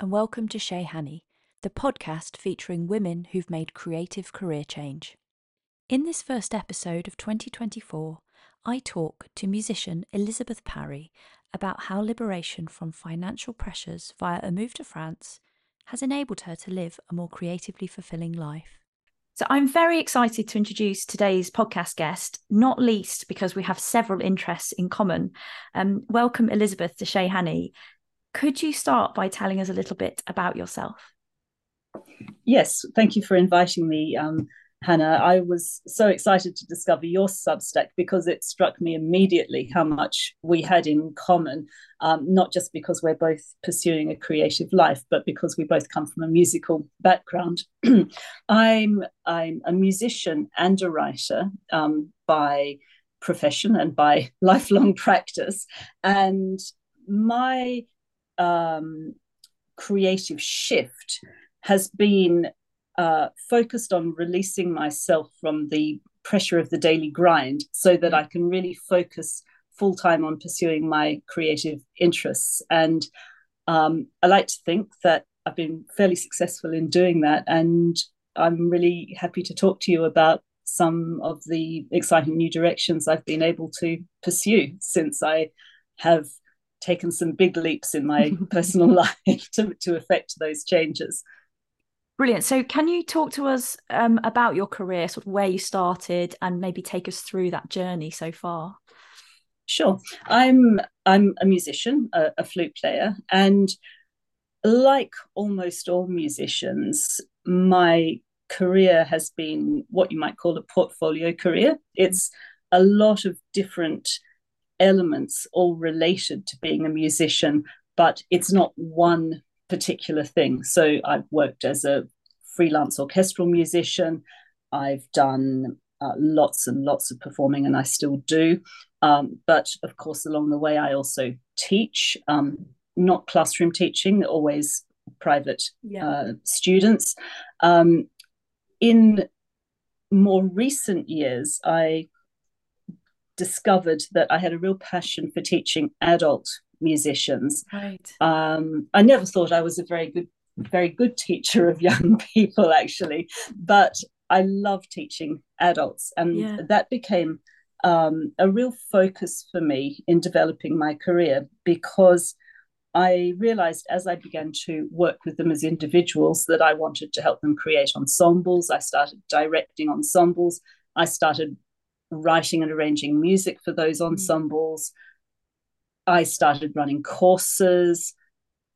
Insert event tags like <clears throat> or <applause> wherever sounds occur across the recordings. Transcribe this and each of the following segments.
and welcome to Chez Hanny, the podcast featuring women who've made creative career change. In this first episode of 2024, I talk to musician Elisabeth Parry about how liberation from financial pressures via a move to France has enabled her to live a more creatively fulfilling life. So, I'm very excited to introduce today's podcast guest, not least because we have several interests in common. Um, welcome, Elisabeth, to Chez Hanny. Could you start by telling us a little bit about yourself? Yes, thank you for inviting me. Um, Hannah. I was so excited to discover your Substack because it struck me immediately how much we had in common, um, not just because we're both pursuing a creative life, but because we both come from a musical background. <clears throat> I'm, I'm a musician and a writer um, by profession and by <laughs> lifelong practice. And my um, creative shift has been uh, focused on releasing myself from the pressure of the daily grind so that I can really focus full time on pursuing my creative interests. And um, I like to think that I've been fairly successful in doing that. And I'm really happy to talk to you about some of the exciting new directions I've been able to pursue since I have taken some big leaps in my <laughs> personal life to, to affect those changes. Brilliant. So, can you talk to us um, about your career, sort of where you started, and maybe take us through that journey so far? Sure. I'm I'm a musician, a, a flute player, and like almost all musicians, my career has been what you might call a portfolio career. It's a lot of different elements all related to being a musician, but it's not one particular thing. So I've worked as a freelance orchestral musician. I've done uh, lots and lots of performing, and I still do. Um, but of course, along the way, I also teach, um, not classroom teaching, always private yeah. uh, students. Um, in more recent years, I discovered that I had a real passion for teaching adult musicians. Right. Um, I never thought I was a very good, very good teacher of young <laughs> people, actually, but I love teaching adults, and yeah. that became um, a real focus for me in developing my career because I realized as I began to work with them as individuals that I wanted to help them create ensembles. I started directing ensembles. I started writing and arranging music for those mm. ensembles. I started running courses.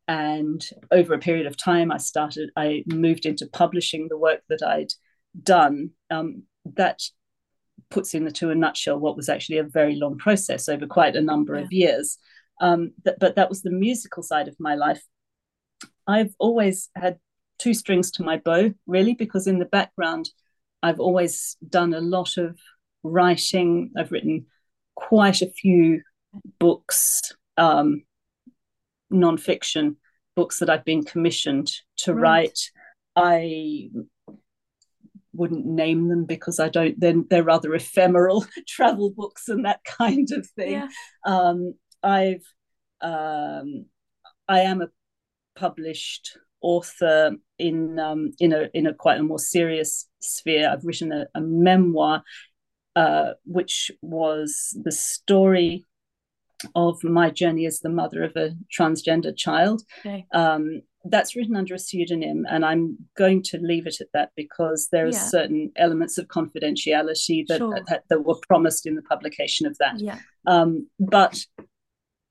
And over a period of time, I started, I moved into publishing the work that I'd done. Um, that puts into a nutshell what was actually a very long process over quite a number yeah. of years. Um, th- but that was the musical side of my life. I've always had two strings to my bow, really, because in the background, I've always done a lot of writing. I've written quite a few books, um, nonfiction books that I've been commissioned to right. write. I wouldn't name them because I don't. Then they're rather ephemeral <laughs> travel books and that kind of thing. Yeah. Um, I've um, I am a published author in um, in a in a quite a more serious sphere. I've written a, a memoir, uh, which was the story of my journey as the mother of a transgender child. Okay. Um, that's written under a pseudonym, and I'm going to leave it at that because there are yeah. certain elements of confidentiality that, sure. that, that were promised in the publication of that. Yeah. Um, but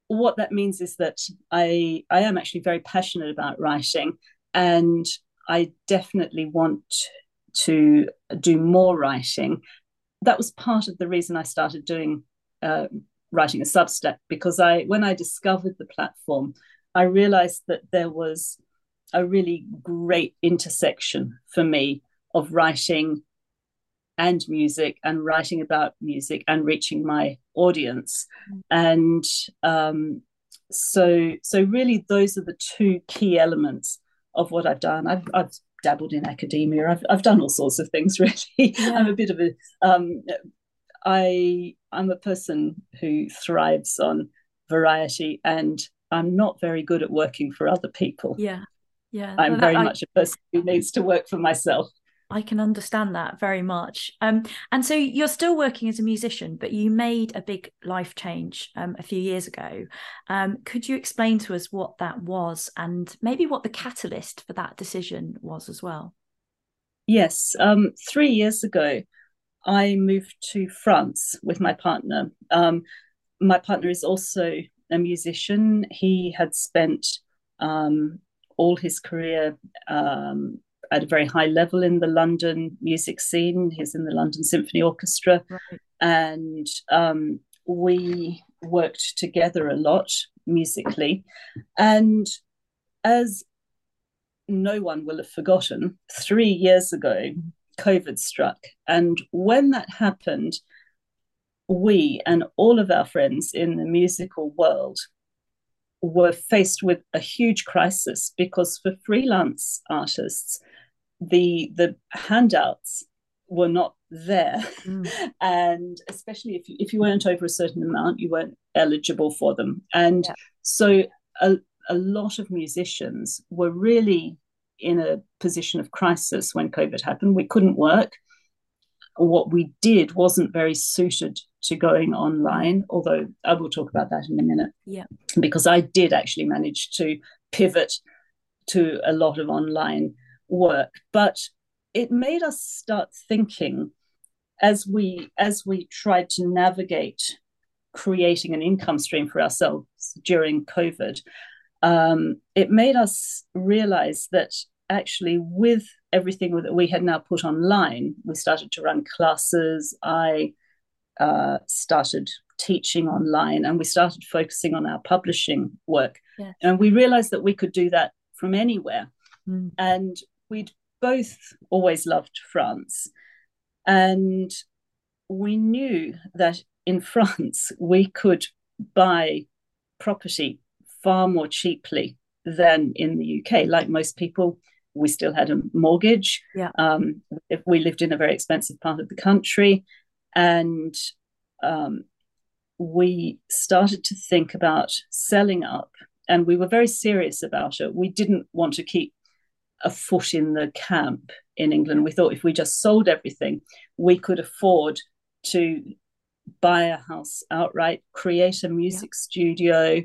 what that means is that I I am actually very passionate about writing, and I definitely want to do more writing. That was part of the reason I started doing uh, writing a Substack because I, when I discovered the platform, I realized that there was a really great intersection for me of writing and music and writing about music and reaching my audience. And um, so so really those are the two key elements of what i've done. I've, I've dabbled in academia I've, I've done all sorts of things <laughs> really yeah. i'm a bit of a um, I I'm a person who thrives on variety and I'm not very good at working for other people. Yeah. yeah i'm very I, much a person who needs to work for myself I can understand that very much. Um, and so you're still working as a musician, but you made a big life change um, a few years ago. Um, could you explain to us what that was and maybe what the catalyst for that decision was as well? Yes. Um, three years ago, I moved to France with my partner. Um, my partner is also a musician. He had spent um, all his career um, at a very high level in the London music scene. He's in the London Symphony Orchestra, right. and um, we worked together a lot musically. And as no one will have forgotten, three years ago, COVID struck. And when that happened, we and all of our friends in the musical world were faced with a huge crisis because for freelance artists, the the handouts were not there, mm. <laughs> and especially if you, if you weren't over a certain amount, you weren't eligible for them. And yeah. so a, a lot of musicians were really in a position of crisis when COVID happened. We couldn't work. What we did wasn't very suited to going online, although I will talk about that in a minute. Yeah. Because I did actually manage to pivot to a lot of online work. But it made us start thinking as we as we tried to navigate creating an income stream for ourselves during COVID, um, it made us realize that actually with everything that we had now put online, we started to run classes. I uh, started teaching online and we started focusing on our publishing work. Yes. And we realized that we could do that from anywhere. Mm. And we'd both always loved France. And we knew that in <laughs> France we could buy property far more cheaply than in the UK. Like most people, we still had a mortgage. Yeah. Um, if we lived in a very expensive part of the country, and um, we started to think about selling up, and we were very serious about it. We didn't want to keep a foot in the camp in England. We thought if we just sold everything, we could afford to buy a house outright, create a music yeah. studio,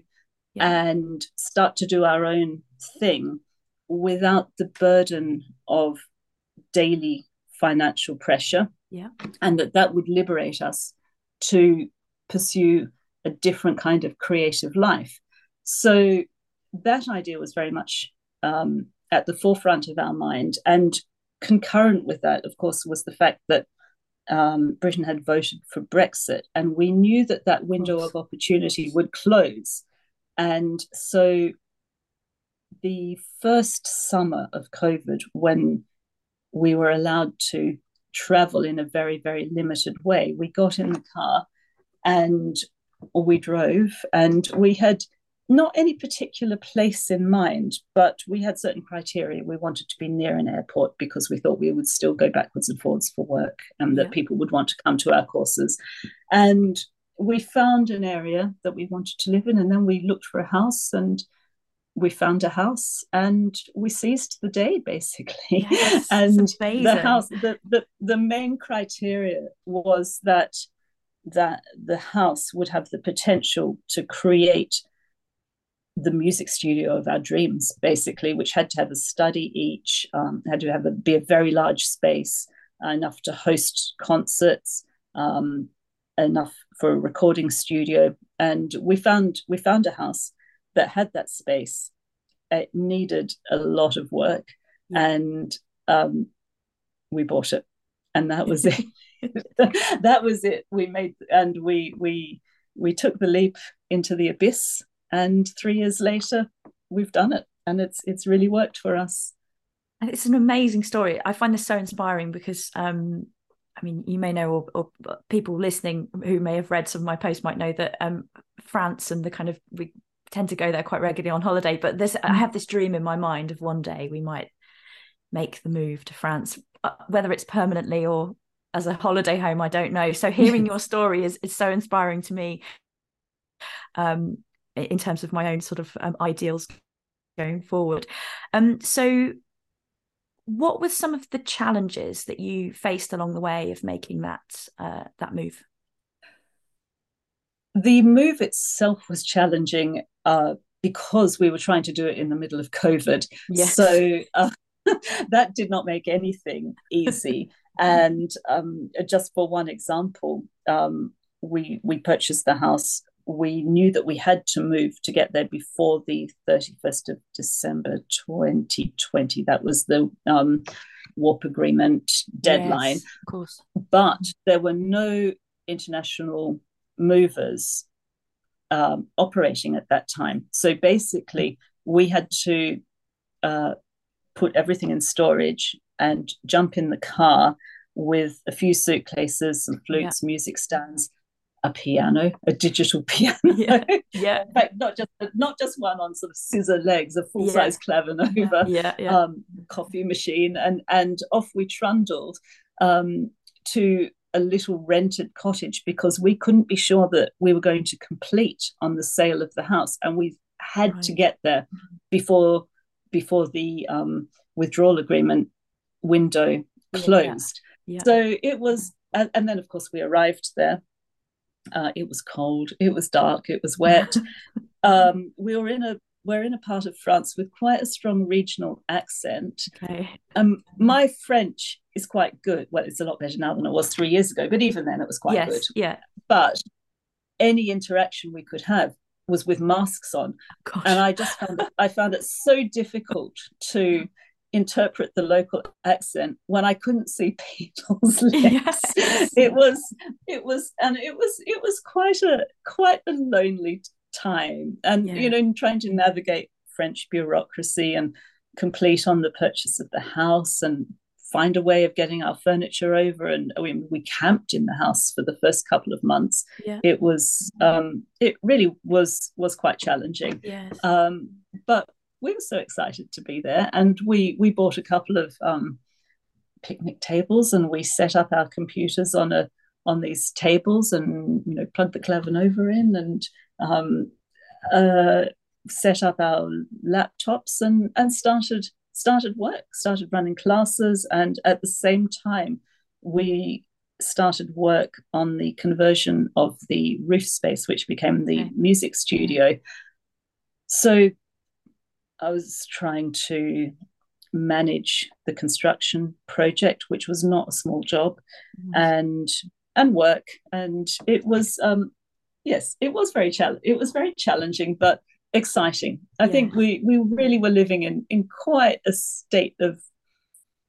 yeah. and start to do our own thing without the burden of daily financial pressure. Yeah. And that that would liberate us to pursue a different kind of creative life. So that idea was very much um, at the forefront of our mind. And concurrent with that, of course, was the fact that um, Britain had voted for Brexit. And we knew that that window of opportunity would close. And so the first summer of COVID, when we were allowed to travel in a very, very limited way, we got in the car and we drove and we had not any particular place in mind, but we had certain criteria. We wanted to be near an airport because we thought we would still go backwards and forwards for work and that people would want to come to our courses. And we found an area that we wanted to live in, and then we looked for a house and we found a house and we seized the day <laughs> basically yes, and the house the, the the main criteria was that that the house would have the potential to create the music studio of our dreams, basically, which had to have a study each, um, had to have a, be a very large space, uh, enough to host concerts, um, enough for a recording studio, and we found we found a house that had that space. It needed a lot of work, and um, we bought it, and that was it. <laughs> that was it. We made and we we we took the leap into the abyss and three years later we've done it and it's it's really worked for us and it's an amazing story i find this so inspiring because um I mean, you may know, or, or, people listening who may have read some of my posts might know that um, France and the kind of we tend to go there quite regularly on holiday. But this, I have this dream in my mind of one day we might make the move to France, uh, whether it's permanently or as a holiday home. I don't know. So hearing <laughs> your story is is so inspiring to me. Um, in terms of my own sort of um, ideals going forward. Um, so what were some of the challenges that you faced along the way of making that uh, that move? The move itself was challenging uh, because we were trying to do it in the middle of COVID. Yes. So uh, <laughs> that did not make anything easy. <laughs> and um, just for one example, um, we we purchased the house. We knew that we had to move to get there before the 31st of December 2020. That was the um, WARP agreement deadline. Yes, of course. But there were no international movers um, operating at that time. So basically, we had to uh, put everything in storage and jump in the car with a few suitcases, some flutes, yeah. music stands, a piano, a digital <laughs> piano. Yeah, yeah. In fact, not just not just one on sort of scissor legs, a full size yeah. clavinova, yeah, yeah. Um, coffee machine, and and off we trundled um, to a little rented cottage because we couldn't be sure that we were going to complete on the sale of the house, and we had right. to get there before before the um, withdrawal agreement window closed. Yeah. So it was, and, and, then of course we arrived there. Uh, it was cold. It was dark. It was wet. <laughs> um, we were in a we're in a part of France with quite a strong regional accent. Okay. Um, my French is quite good. Well, it's a lot better now than it was three years ago, but even then it was quite yes, good. Yeah. But any interaction we could have was with masks on, Gosh. and I just found it, I found it so difficult to interpret the local accent when I couldn't see <laughs> people's <laughs> lips. Yes. It was it was and it was it was quite a quite a lonely time. And yeah. you know, trying to navigate French bureaucracy and complete on the purchase of the house and find a way of getting our furniture over and we, we camped in the house for the first couple of months yeah. it was um it really was was quite challenging yes. um but we were so excited to be there and we we bought a couple of um picnic tables and we set up our computers on a on these tables and you know plugged the clavinova in and um uh set up our laptops and and started started work, started running classes, and at the same time, we started work on the conversion of the roof space, which became the okay. music studio. So I was trying to manage the construction project, which was not a small job, mm-hmm. and and work, and it was um, yes, it was very challenging. It was very challenging, but exciting. I yeah. think we we really were living in in quite a state of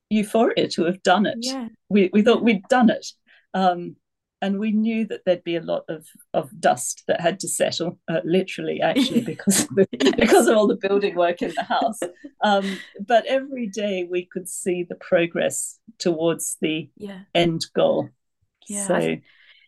euphoria to have done it. Yeah. We we thought we'd done it. Um, and we knew that there'd be a lot of, of dust that had to settle, uh, literally, actually, <laughs> because of the, yes. because of all the building work in the house. Um, but every day we could see the progress towards the yeah. end goal. Yeah, so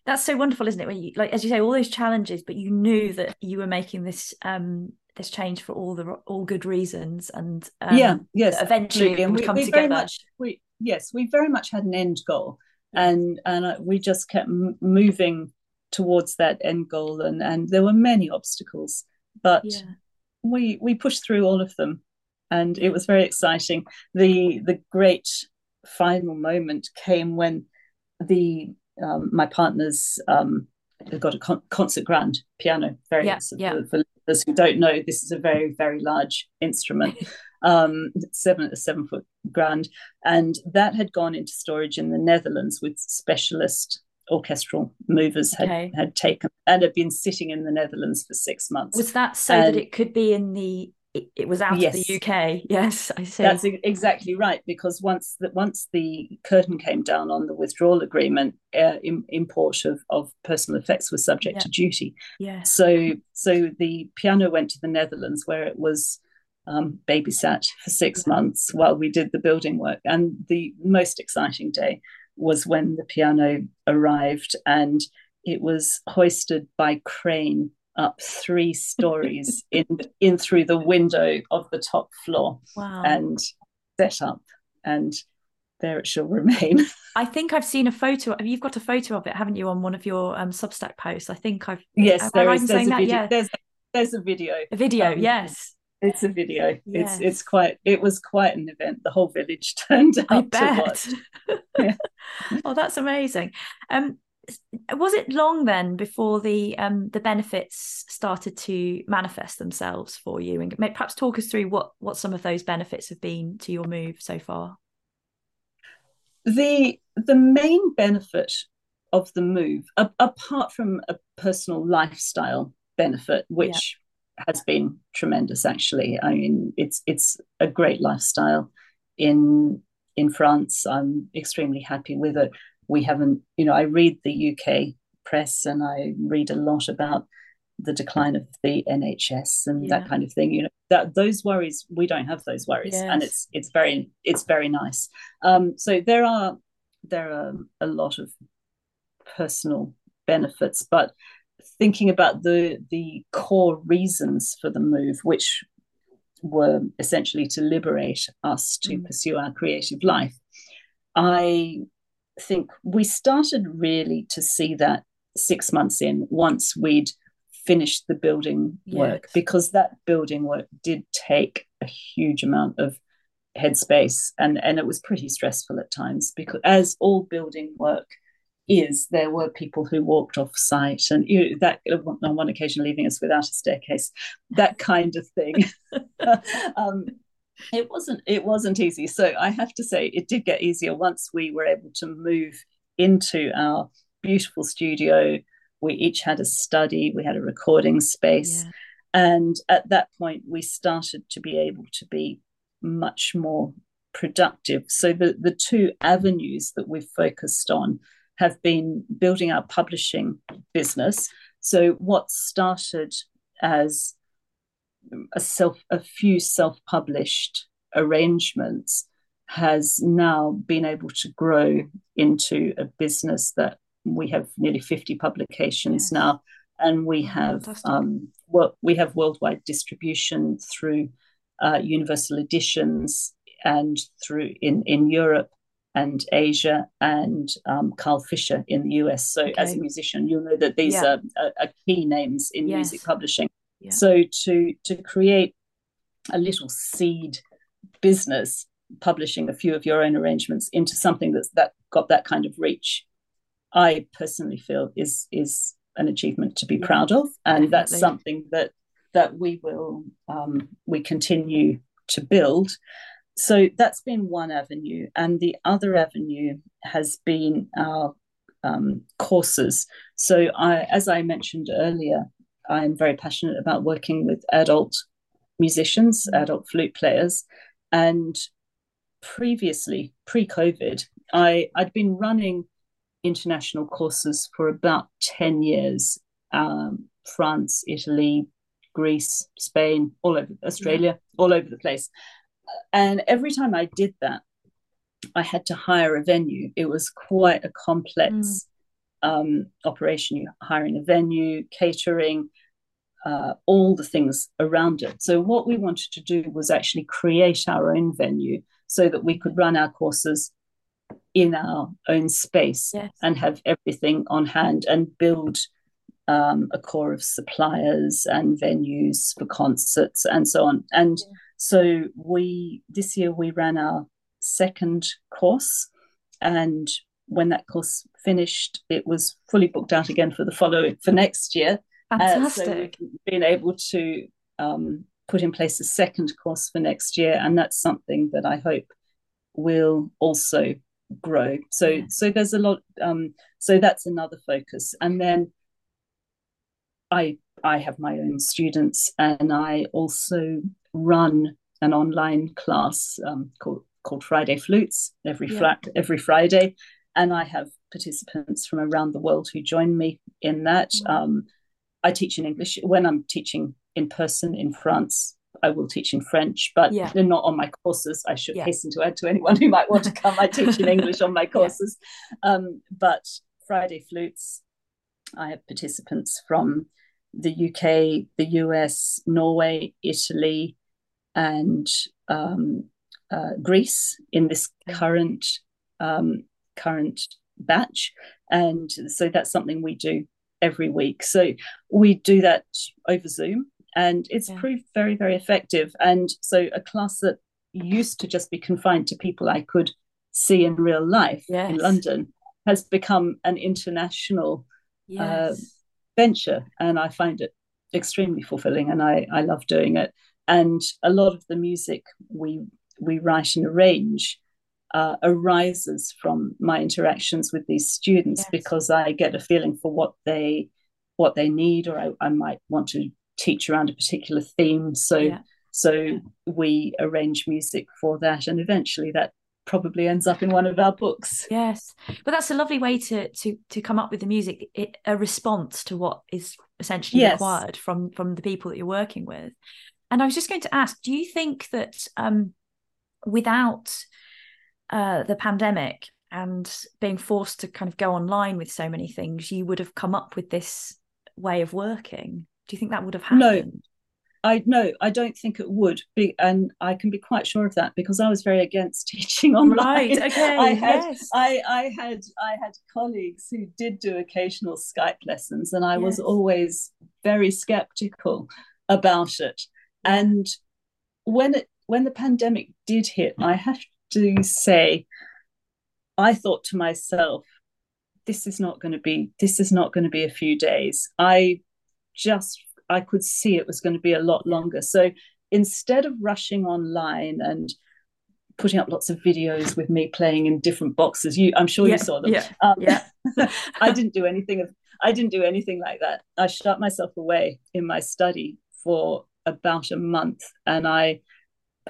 that's so wonderful isn't it when you like as you say all those challenges but you knew that you were making this um this change for all the all good reasons and um, yeah yes eventually it would we, come we together very much we yes we very much had an end goal and and we just kept m- moving towards that end goal and and there were many obstacles but yeah. we we pushed through all of them and it was very exciting the the great final moment came when the um, my partner's um, got a con- concert grand piano. Very yeah, yeah. For those who don't know, this is a very very large instrument, <laughs> um, seven seven foot grand, and that had gone into storage in the Netherlands with specialist orchestral movers had, okay. had taken and had been sitting in the Netherlands for six months. Was that so and, that it could be in the it, it was out yes. of the UK. <laughs> Yes, I see. That's exactly right. Because once that once the curtain came down on the withdrawal agreement, uh, in, import of, of personal effects was subject yeah. to duty. Yeah. So so the piano went to the Netherlands, where it was um, babysat for six yeah. months while we did the building work. And the most exciting day was when the piano arrived and it was hoisted by crane up three stories in in through the window of the top floor wow. and set up and there it shall remain <laughs> i think i've seen a photo you've got a photo of it haven't you on one of your um substack posts i think i've yes there is there's a video yeah. there's there's a video a video um, yes It's a video. Yes. It's it's quite it was quite an event. The whole village <laughs> turned out I bet. to watch. <laughs> yeah. oh, that's amazing. Um was it long then before the um the benefits started to manifest themselves for you? And perhaps talk us through what what some of those benefits have been to your move so far. The the main benefit of the move a, apart from a personal lifestyle benefit which yeah. has been tremendous actually. I mean it's it's a great lifestyle in in france. I'm extremely happy with it we haven't, you know, I read the UK press and I read a lot about the decline of the NHS and yeah. that kind of thing. You know, that those worries we don't have those worries, yes. and it's it's very it's very nice. Um, so there are there are a lot of personal benefits, but thinking about the the core reasons for the move, which were essentially to liberate us to mm. pursue our creative life, I think we started really to see that six months in once we'd finished the building work yes. because that building work did take a huge amount of headspace and and it was pretty stressful at times because as all building work is there were people who walked off site and you know, that on one occasion leaving us without a staircase that kind of thing <laughs> um, it wasn't it wasn't easy. So i have to say it did get easier once we were able to move into our beautiful studio. We each had a study we had a recording space. Yeah. and at that point we started to be able to be much more productive. So the the two avenues that we've focused on have been building our publishing business. So what started as a self a few self-published arrangements has now been able to grow into a business that we have nearly 50 publications now and we have um, well, we have worldwide distribution through uh, universal editions and through in in Europe and Asia and um, Carl Fischer in the US. So, okay. as a musician, you'll know that these yeah. are, are, are, key names in yes. music publishing. So to to create a little seed business, publishing a few of your own arrangements into something that's that got that kind of reach, I personally feel is is an achievement to be yeah, proud of, and definitely. that's something that that we will um, we continue to build. So that's been one avenue, and the other avenue has been our um, courses. So I, as I mentioned earlier, I'm very passionate about working with adult musicians, mm-hmm. adult flute players. And previously, pre COVID, I, I'd been running international courses for about 10 years um, France, Italy, Greece, Spain, all over Australia, yeah. all over the place. And every time I did that, I had to hire a venue. It was quite a complex mm. um, operation. You hiring a venue, catering, uh, all the things around it. So, what we wanted to do was actually create our own venue so that we could run our courses in our own space yes. and have everything on hand and build um, a core of suppliers and venues for concerts and so on. And yeah. so, we this year we ran our second course, and when that course finished, it was fully booked out again for the following for next year. Fantastic. Uh, so we've able to um, put in place a second course for next year, and that's something that I hope will also grow. So yeah. so there's a lot. Um, so that's another focus, and then I I have my own students, and I also run an online class um, called called Friday Flutes every yeah. flat every Friday, and I have participants from around the world who join me in that. Mm-hmm. Um, I teach in English when I'm teaching in person in France. I will teach in French, but yeah. they're not on my courses. I should yeah. hasten to add to anyone who might want to come. I teach in <laughs> English on my courses. Yeah. Um, but Friday Flutes, I have participants from the UK, the US, Norway, Italy, and um, uh, Greece in this current um, current batch, and so that's something we do every week. So we do that over Zoom and it's yeah. proved very very effective and so a class that used to just be confined to people i could see in real life yes. in london has become an international uh, yes. uh, venture and i find it extremely fulfilling and I, I love doing it and a lot of the music we we write and arrange uh, arises from my interactions with these students yes. because I get a feeling for what they what they need, or I, I might want to teach around a particular theme. So yeah. so yeah. we arrange music for that, and eventually that probably ends up in one of our books. Yes, but that's a lovely way to to to come up with the music, it, a response to what is essentially yes. required from from the people that you're working with. And I was just going to ask, do you think that um, without uh, the pandemic and being forced to kind of go online with so many things, you would have come up with this way of working. Do you think that would have happened? No, I no, I don't think it would be, and I can be quite sure of that because I was very against <laughs> teaching online. Right. Okay. I had, yes. I, I had, I had colleagues who did do occasional Skype lessons, and I yes. was always very skeptical about it. And when it, when the pandemic did hit, I have to say, I thought to myself, this is not going to be this is not going to be a few days. I just I could see it was going to be a lot longer. So instead of rushing online and putting up lots of videos with me playing in different boxes, you I'm sure yeah, you saw them. Yeah, um, yeah. <laughs> I didn't do anything of I didn't do anything like that. I shut myself away in my study for about a month and I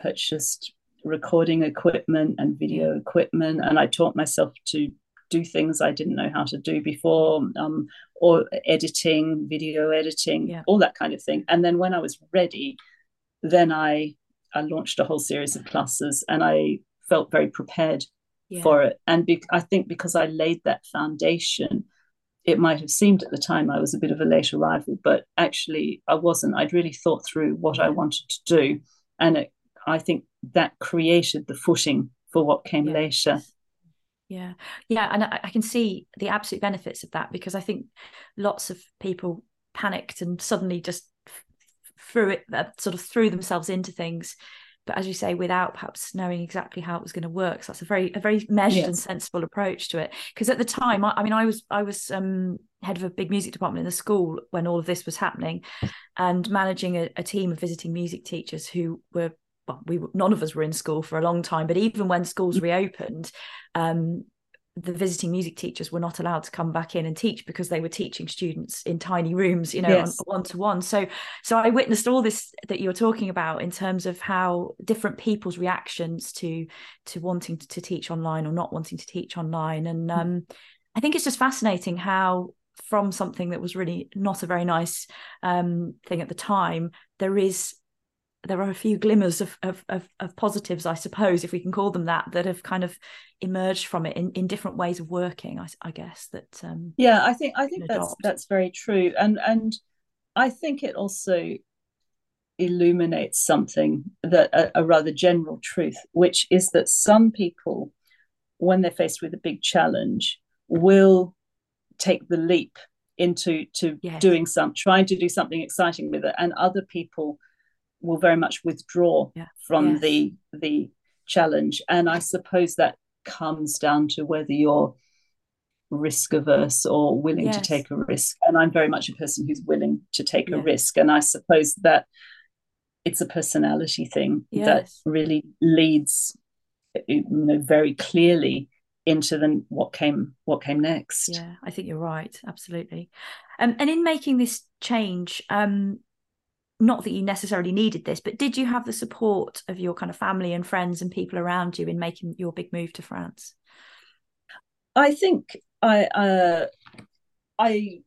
purchased recording equipment and video equipment and I taught myself to do things I didn't know how to do before, um, or editing, video editing, yeah. all that kind of thing. And then when I was ready, then I I launched a whole series of classes, and I felt very prepared yeah. for it. And be- I think because I laid that foundation, it might have seemed at the time I was a bit of a late arrival, but actually I wasn't. I'd really thought through what I wanted to do, and it, I think that created the footing for what came yeah. later yeah yeah and I, I, can see the absolute benefits of that because i think lots of people panicked and suddenly just threw it uh, sort of threw themselves into things but as you say without perhaps knowing exactly how it was going to work so that's a very a very measured yes. and sensible approach to it because at the time I, I, mean i was i was um, head of a big music department in the school when all of this was happening and managing a, a team of visiting music teachers who were well, we none of us were in school for a long time, but even when schools mm. reopened, um, the visiting music teachers were not allowed to come back in and teach because they were teaching students in tiny rooms, you know, one to one. So, so I witnessed all this that you're talking about in terms of how different people's reactions to to wanting to teach online or not wanting to teach online, and mm. um, I think it's just fascinating how from something that was really not a very nice um, thing at the time, there is there are a few glimmers of, of, of, of, positives, I suppose, if we can call them that, that have kind of emerged from it in, in different ways of working. I, I guess that. Um, yeah, I think I think that's adopt. that's very true, and and I think it also illuminates something that a, a rather general truth, which is that some people, when they're faced with a big challenge, will take the leap into to yes. doing some trying to do something exciting with it, and other people will very much withdraw yeah. from yes. the the challenge and i suppose that comes down to whether you're risk averse or willing yes. to take a risk and i'm very much a person who's willing to take yeah. a risk and i suppose that it's a personality thing yes. that really leads you know very clearly into the what came what came next yeah i think you're right absolutely um, and in making this change um not that you necessarily needed this, but did you have the support of your kind of family and friends and people around you in making your big move to France? I think I uh, I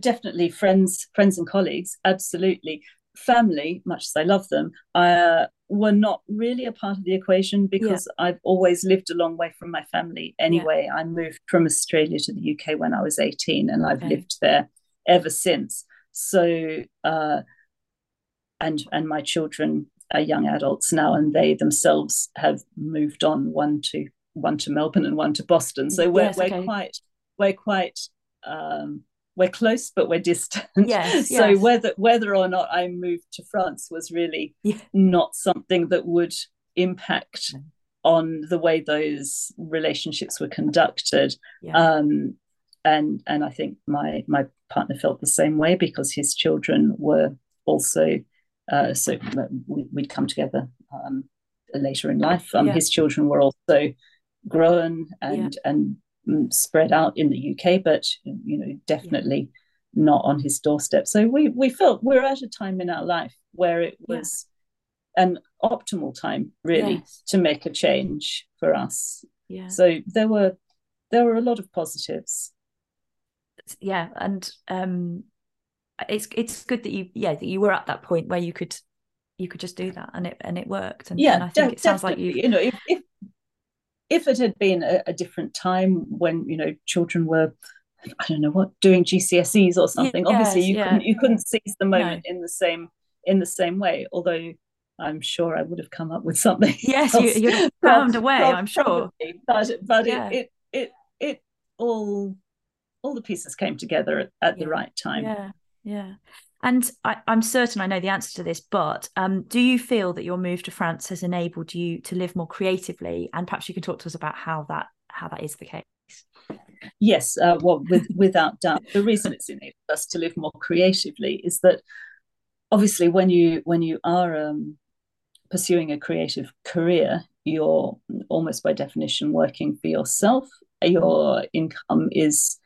definitely friends friends and colleagues absolutely family much as I love them uh, were not really a part of the equation because yeah. I've always lived a long way from my family anyway. Yeah. I moved from Australia to the UK when I was 18 and I've lived there ever since. So uh, and and my children are young adults now, and they themselves have moved on. One to one to Melbourne and one to Boston. So we're yes, we're quite we're quite um, we're close but we're distant <laughs> yes, so yes. whether whether or not i moved to france was really yeah. not something that would impact on the way those relationships were conducted yeah. um, and and i think my my partner felt the same way because his children were also uh, so we, would come together um, later in life um, yeah. his children were also grown and and Mm, spread out in the UK, but you know, definitely yeah. not on his doorstep. So we we felt we're at a time in our life where it was yeah. an optimal time, really, yes. to make a change for us. Yeah. So there were there were a lot of positives. Yeah, and um, it's it's good that you yeah that you were at that point where you could you could just do that and it and it worked and, yeah and I think de- it sounds like you you know if, if if it had been a, a, different time when you know children were I don't know what doing GCSEs or something, yes, obviously you yeah. couldn't you couldn't seize the moment no. in the same in the same way. Although I'm sure I would have come up with something. <laughs> Yes, else. you, <laughs> found a way. I'm sure, but but yeah. it, it it it all all the pieces came together at, at yeah. the right time. Yeah, yeah. And I, am certain I know the answer to this, but um, do you feel that your move to France has enabled you to live more creatively? And perhaps you can talk to us about how that how that is the case. Yes, uh, well, with, without doubt, the reason it's enabled us to live more creatively is that obviously when you when you are um, pursuing a creative career, you're almost by definition working for yourself. Your income is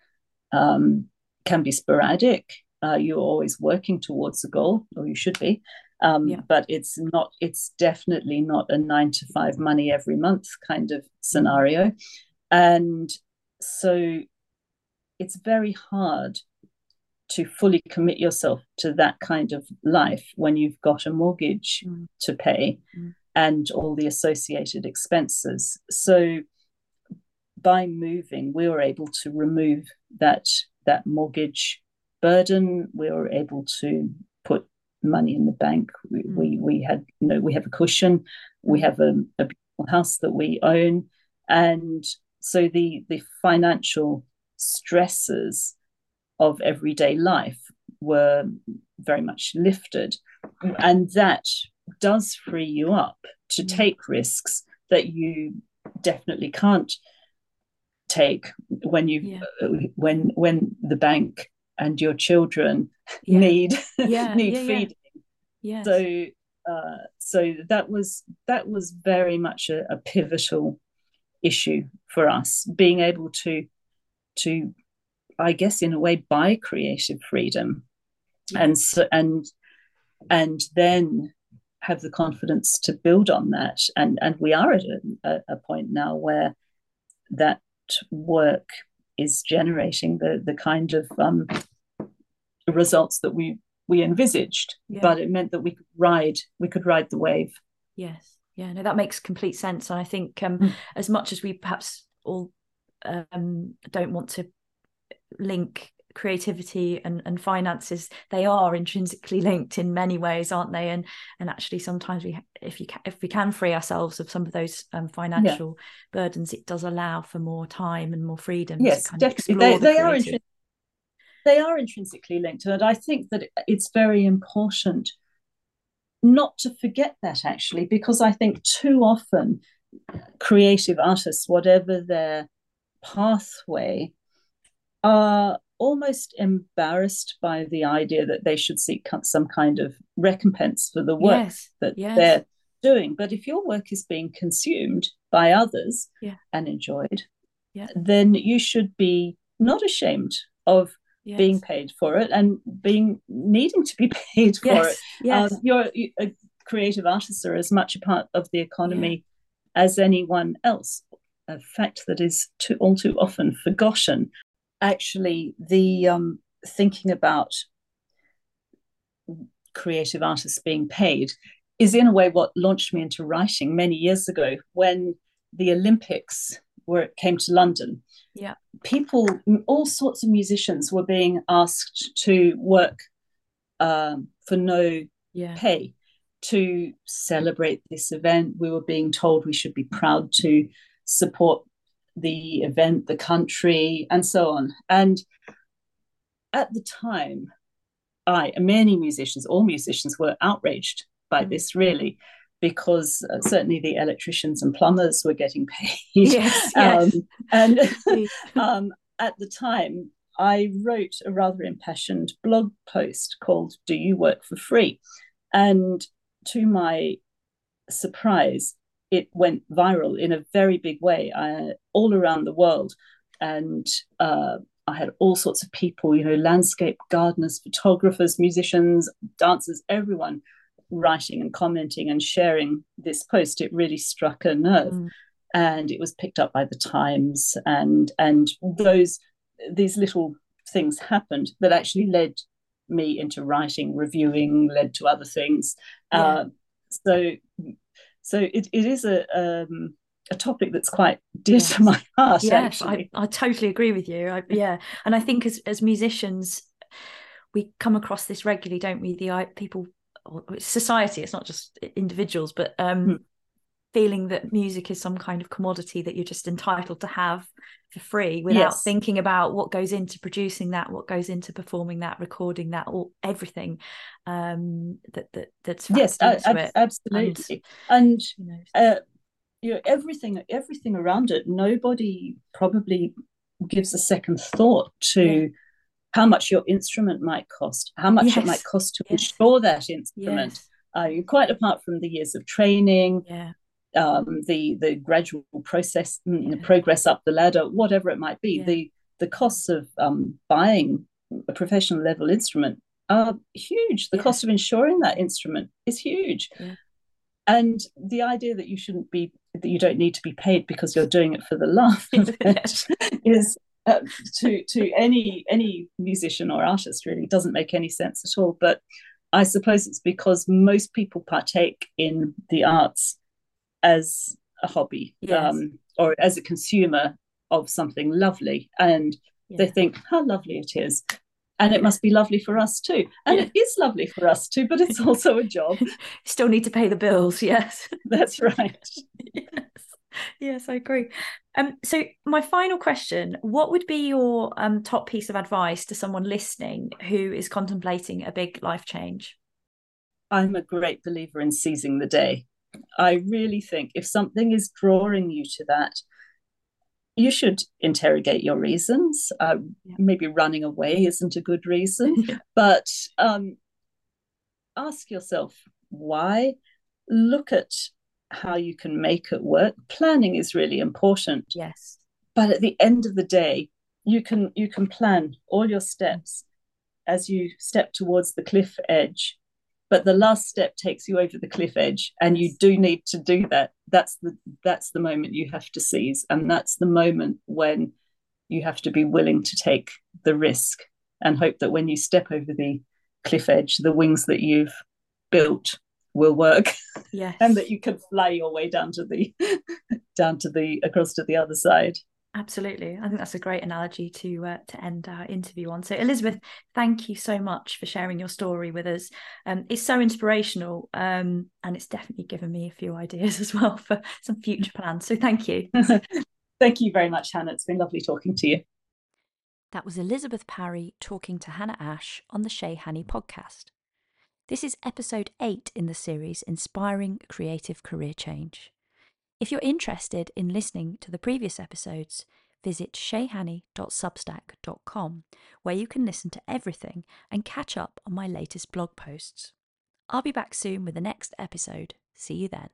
um, can be sporadic uh, you're always working towards a goal, or you should be. Um, yeah. But it's not. It's definitely not a nine to five money every month kind of scenario, and so it's very hard to fully commit yourself to that kind of life when you've got a mortgage mm. to pay mm. and all the associated expenses. So by moving, we were able to remove that that mortgage burden. We were able to put money in the bank. We, mm. we, we had, you know, we have a cushion. We mm. have a, a beautiful house that we own, and so the the financial stresses of everyday life were very much lifted, and that does free you up to mm. take risks that you definitely can't take when you yeah. uh, when when the bank and your children yeah. need <laughs> yeah. <laughs> need yeah, feeding. Yeah. So uh, so that was that was very much a, a, pivotal issue for us, being able to to I guess in a way buy creative freedom, and so and and then have the confidence to build on that. And and we are at a, a point now where that work is generating the the kind of um, results that we we envisaged. Yeah. But it meant that we could ride we could ride the wave. Yes, yeah, no, that makes complete sense. And I think um, mm. as much as we perhaps all um, don't want to link creativity and, and finances they are intrinsically linked in many ways aren't they? And and actually sometimes we if you can, if we can free ourselves of some of those um, financial yeah. burdens it does allow for more time and more freedom yes definitely. they, the they are intri- they are intrinsically linked and i think that it's very important not to forget that actually because i think too often creative artists whatever their pathway are almost embarrassed by the idea that they should seek some kind of recompense for the work yes, that yes. they're doing. But if your work is being consumed by others yeah. and enjoyed, yeah. then you should be not ashamed of yes. being paid for it and being needing to be <laughs> paid for yes. it. Yes. Um, you're a creative artists are as much a part of the economy yeah. as anyone else. A fact that is too all too often forgotten actually the um, thinking about creative artists being paid is in a way what launched me into writing many years ago when the Olympics where it came to London. Yeah. People, all sorts of musicians were being asked to work um, for no yeah. pay to celebrate this event. We were being told we should be proud to support the event, the country, and so on. And at the time, I many musicians, all musicians, were outraged by mm. this really, because uh, certainly the electricians and plumbers were getting <laughs> paid. Yes, <laughs> yes. Um, and <laughs> um, at the time, I wrote a rather impassioned blog post called "Do You Work for Free?" and to my surprise, it went viral in a very big way uh, all around the world. And uh, I had all sorts of people, you know, landscape gardeners, photographers, musicians, dancers, everyone writing and commenting and sharing this post. It really struck a nerve. Mm. And it was picked up by the Times, and and those these little things happened that actually led me into writing, reviewing, led to other things. Yeah. Uh, so so it, it is a um, a topic that's quite dear yes. to my heart. Yes, I, I totally agree with you. I, yeah, and I think as as musicians, we come across this regularly, don't we? The people, society. It's not just individuals, but um, hmm feeling that music is some kind of commodity that you're just entitled to have for free without yes. thinking about what goes into producing that what goes into performing that recording that all everything um that that that's yes ab- absolutely and, and you know, uh, you know everything everything around it nobody probably gives a second thought to yeah. how much your instrument might cost how much yes. it might cost to yes. insure that instrument. Uh, quite apart from the years of training, yeah um, the the gradual process, mm, yeah. progress up the ladder, whatever it might be, yeah. the the costs of um, buying a professional level instrument are huge. The yeah. cost of insuring that instrument is huge, and the idea that you shouldn't be that you don't need to be paid because you're doing it for the love <laughs> of it is uh, to to any any musician or artist really doesn't make any sense at all. But I suppose it's because most people partake in the arts as a hobby yes. um, or as a consumer of something lovely. And yeah. they think how lovely it is. And it must be lovely for us too. And yeah. it is lovely for us too but it's <laughs> also a job. <laughs> Still need to pay the bills yes. <laughs> That's right. Yes. Yes i agree. Um so my final question what would be your um top piece of advice to someone listening who is contemplating a big life change? I'm a great believer in seizing the day I really think if something is drawing you to that, you should interrogate your reasons. Uh, yeah. Maybe running away isn't a good reason, <laughs> but um, ask yourself why. Look at how you can make it work. Planning is really important. Yes. But at the end of the day, you can you can plan all your steps as you step towards the cliff edge but the last step takes you over the cliff edge and you do need to do that. That's the that's the moment you have to seize and that's the moment when you have to be willing to take the risk and hope that when you step over the cliff edge the wings that you've built will work. Yes. <laughs> and that you can fly your way down to the <laughs> down to the across to the other side Absolutely. I think that's a great analogy to uh, to end our interview on. So Elisabeth, thank you so much for sharing your story with us. Um, it's so inspirational um, and it's definitely given me a few ideas <laughs> as well for some future plans. So thank you. <laughs> thank you very much, Hannah. It's been lovely talking to you. That was Elisabeth Parry talking to Hannah Ash on the Chez Hanny podcast. This is episode 8 in the series Inspiring Creative Career Change. If you're interested in listening to the previous episodes, visit chezhanny.substack.com, where you can listen to everything and catch up on my latest blog posts. I'll be back soon with the next episode. See you then.